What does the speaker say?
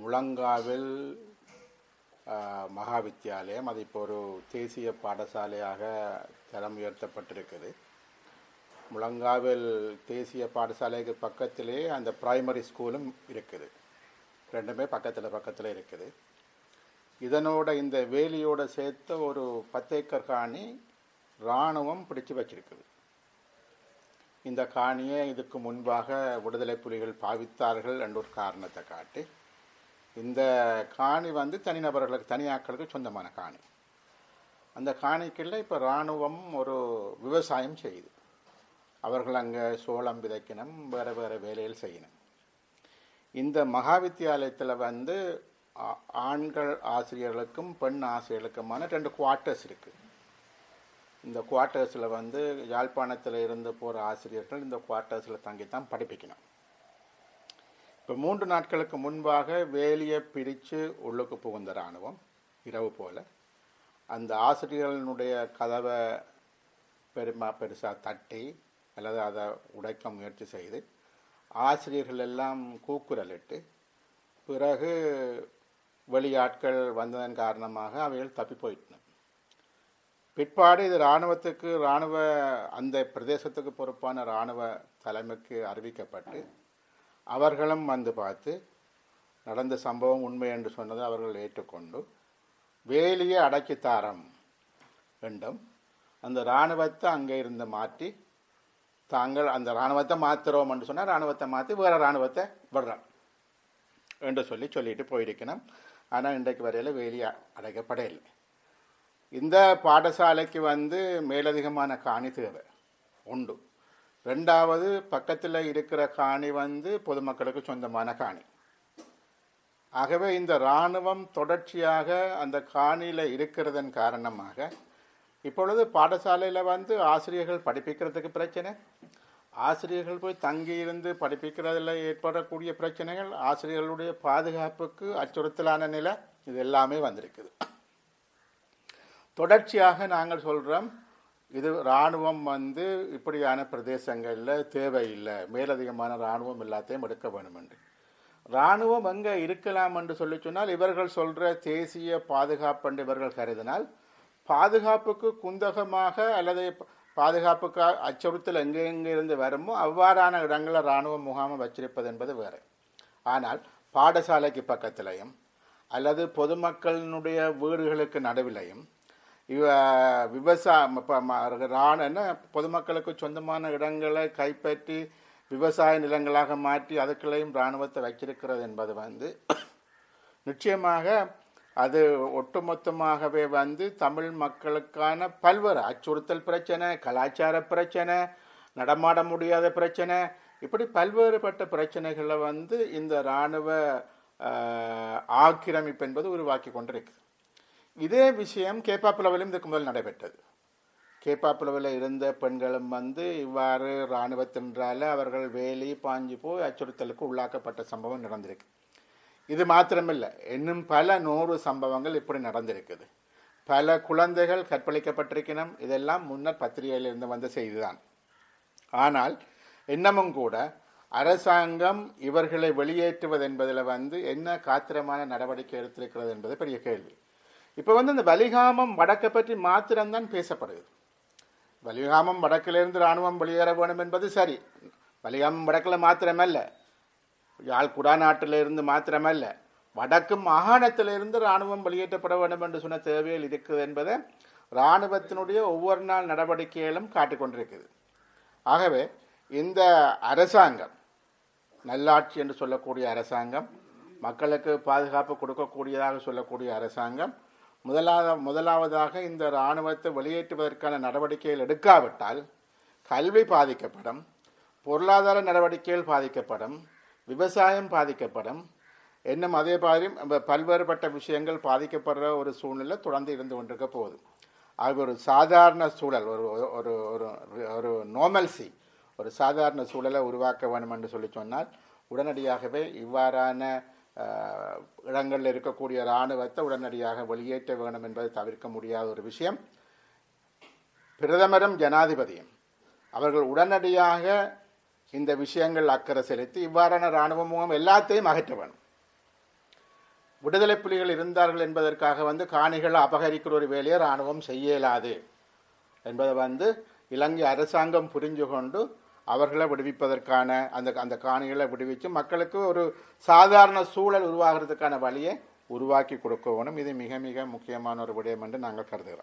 முழங்காவில் மகா வித்தியாலயம் அது இப்போ ஒரு தேசிய பாடசாலையாக தரம் உயர்த்தப்பட்டிருக்குது. முழங்காவில் தேசிய பாடசாலைக்கு பக்கத்திலே அந்த பிரைமரி ஸ்கூலும் இருக்குது. ரெண்டுமே பக்கத்தில் பக்கத்தில் இருக்குது. இதனோட இந்த வேலியோட சேர்த்த ஒரு பத்தேக்கர் காணி இராணுவம் பிடிச்சு வச்சிருக்குது. இந்த காணியை இதுக்கு முன்பாக விடுதலை புலிகள் பாவித்தார்கள் என்ற ஒரு காரணத்தை காட்டி இந்த காணி வந்து தனிநபர்களுக்கு தனியாக்களுக்கு சொந்தமான காணி. அந்த காணிக்குள்ள இப்போ இராணுவம் ஒரு விவசாயம் செய்யுது அவர்கள் அங்கே சோளம் விதைக்கணும் வேறு வேறு வேலைகள் செய்யணும். இந்த மகா வித்தியாலயத்தில் வந்து ஆண்கள் ஆசிரியர்களுக்கும் பெண் ஆசிரியர்களுக்குமான ரெண்டு குவார்ட்டர்ஸ் இருக்குது இந்த குவார்ட்டர்ஸில் வந்து யாழ்ப்பாணத்தில் இருந்து போகிற ஆசிரியர்கள் இந்த குவார்ட்டர்ஸில் தங்கி தான் படிப்பிக்கணும். இப்போ மூன்று நாட்களுக்கு முன்பாக வேலியை பிரித்து உள்ளுக்கு புகுந்த இராணுவம் இரவு போல். அந்த ஆசிரியர்களுடைய கதவை பெருமா பெருசாக தட்டி அல்லது அதை உடைக்க முயற்சி செய்து ஆசிரியர்கள் எல்லாம் கூக்குரலிட்டு பிறகு வெளியாட்கள் வந்ததன் காரணமாக அவைகள் தப்பி போயிட்டன. பிற்பாடு இது இராணுவத்துக்கு இராணுவ அந்த பிரதேசத்துக்கு பொறுப்பான இராணுவ தலைமைக்கு அறிவிக்கப்பட்டு அவர்களும் வந்து பார்த்து நடந்த சம்பவம் உண்மை என்று சொன்னதை அவர்கள் ஏற்றுக்கொண்டு வேலியை அடக்கித்தாரம் வேண்டும். அந்த இராணுவத்தை அங்கே இருந்து மாற்றி தாங்கள் அந்த இராணுவத்தை மாற்றுறோம் என்று சொன்னால் இராணுவத்தை மாற்றி வேறு இராணுவத்தை விடுறோம் என்று சொல்லி சொல்லிட்டு போயிருக்கணும். ஆனால் இன்றைக்கு வரையில் வேலி அடைக்கப்படையில்லை இந்த பாடசாலைக்கு வந்து மேலதிகமான காணி தேவை உண்டு. ரெண்டாவது பக்கத்தில் இருக்கிற காணி வந்து பொதுமக்களுக்கு சொந்தமான காணி. ஆகவே இந்த இராணுவம் தொடர்ச்சியாக அந்த காணியில் இருக்கிறதன் காரணமாக இப்பொழுது பாடசாலையில் வந்து ஆசிரியர்கள் படிப்பிக்கிறதுக்கு பிரச்சனை. ஆசிரியர்கள் போய் தங்கி இருந்து படிப்பிக்கிறதில் ஏற்படக்கூடிய பிரச்சனைகள் ஆசிரியர்களுடைய பாதுகாப்புக்கு அச்சுறுத்தலான நிலை இது எல்லாமே வந்திருக்குது. தொடர்ச்சியாக நாங்கள் சொல்கிறோம் இது இராணுவம் வந்து இப்படியான பிரதேசங்களில் தேவையில்லை. மேலதிகமான இராணுவம் எல்லாத்தையும் எடுக்க வேணும் என்று இராணுவம் எங்கே இருக்கலாம் என்று சொல்லி சொன்னால் இவர்கள் சொல்கிற தேசிய பாதுகாப்பு என்று இவர்கள் கருதினால் பாதுகாப்புக்கு குந்தகமாக அல்லது பாதுகாப்புக்கு அச்சுறுத்தல் எங்கெங்கே இருந்து வருமோ அவ்வாறான இடங்களில் இராணுவ முகாமை வச்சிருப்பது என்பது வேறு. ஆனால் பாடசாலைக்கு பக்கத்திலையும் அல்லது பொதுமக்களினுடைய வீடுகளுக்கு நடுவிலையும் இவ விவசாயம் ராண பொதுமக்களுக்கு சொந்தமான இடங்களை கைப்பற்றி விவசாய நிலங்களாக மாற்றி அதுக்குள்ளேயும் இராணுவத்தை வச்சிருக்கிறது என்பது வந்து நிச்சயமாக அது ஒட்டுமொத்தமாகவே வந்து தமிழ் மக்களுக்கான பல்வேறு அச்சுறுத்தல் பிரச்சனை கலாச்சார பிரச்சனை நடமாட முடியாத பிரச்சனை இப்படி பல்வேறுபட்ட பிரச்சனைகளை வந்து இந்த இராணுவ ஆக்கிரமிப்பு என்பது உருவாக்கி கொண்டிருக்கு இதே விஷயம் கேப்பாப்புலவிலும் இதுக்கு முதல் நடைபெற்றது. கேப்பாப்புலவில் இருந்த பெண்களும் வந்து இவ்வாறு இராணுவத்தின்றால அவர்கள் வேலி பாஞ்சு போய் அச்சுறுத்தலுக்கு உள்ளாக்கப்பட்ட சம்பவம் நடந்திருக்கு. இது மாத்திரமில்லை இன்னும் பல நூறு சம்பவங்கள் இப்படி நடந்திருக்குது. பல குழந்தைகள் கற்பழிக்கப்பட்டிருக்கணும் இதெல்லாம் முன்னர் பத்திரிகையிலிருந்து வந்த செய்திதான். ஆனால் இன்னமும் கூட அரசாங்கம் இவர்களை வெளியேற்றுவது என்பதில் வந்து என்ன காத்திரமான நடவடிக்கை எடுத்திருக்கிறது என்பது பெரிய கேள்வி. இப்போ வந்து இந்த வலிகாமம் வடக்கை பற்றி மாத்திரம்தான் பேசப்படுது. வலிகாமம் வடக்கிலிருந்து இராணுவம் வெளியேற வேணும் என்பது சரி. வலிகாமம் வடக்கில் மாத்திரமல்ல. யாழ் குடாநாட்டிலிருந்து மாத்திரமல்ல. வடக்கு மாகாணத்திலிருந்து இராணுவம் வெளியேற்றப்பட வேண்டும் என்று சொன்ன தேவைகள் இருக்குது என்பதை இராணுவத்தினுடைய ஒவ்வொரு நாள் நடவடிக்கைகளும் காட்டிக்கொண்டிருக்குது ஆகவே இந்த அரசாங்கம் நல்லாட்சி என்று சொல்லக்கூடிய அரசாங்கம் மக்களுக்கு பாதுகாப்பு கொடுக்கக்கூடியதாக சொல்லக்கூடிய அரசாங்கம் முதலாக முதலாவதாக இந்த இராணுவத்தை வெளியேற்றுவதற்கான நடவடிக்கைகள் எடுக்காவிட்டால் கல்வி பாதிக்கப்படும் பொருளாதார நடவடிக்கைகள் பாதிக்கப்படும் விவசாயம் பாதிக்கப்படும் இன்னும் அதே மாதிரி பல்வேறுபட்ட விஷயங்கள் பாதிக்கப்படுற ஒரு சூழ்நிலை தொடர்ந்து இருந்து கொண்டிருக்க போகுது. அது ஒரு சாதாரண சூழல் ஒரு ஒரு ஒரு ஒரு நார்மல்சி ஒரு சாதாரண சூழலை உருவாக்க வேண்டும் என்று சொல்லி சொன்னால் உடனடியாகவே இவ்வாறான இடங்களில் இருக்கக்கூடிய இராணுவத்தை உடனடியாக வெளியேற்ற வேண்டும் என்பதை தவிர்க்க முடியாத ஒரு விஷயம். பிரதமரும் ஜனாதிபதியும் அவர்கள் உடனடியாக இந்த விஷயங்கள் அக்கறை செலுத்தி இவ்வாறான இராணுவ முகம் எல்லாத்தையும் அகற்ற வேணும். விடுதலை புலிகள் இருந்தார்கள் என்பதற்காக வந்து காணிகளை அபகரிக்கிற ஒரு வேலையை இராணுவம் செய்ய இயலாது என்பதை வந்து இலங்கை அரசாங்கம் புரிஞ்சு கொண்டு அவர்களை விடுவிப்பதற்கான அந்த அந்த காணிகளை விடுவித்து மக்களுக்கு ஒரு சாதாரண சூழல் உருவாகிறதுக்கான வழியை உருவாக்கி கொடுக்க வேணும் இது மிக மிக முக்கியமான ஒரு விடயம் என்று நாங்கள் கருதுகிறோம்.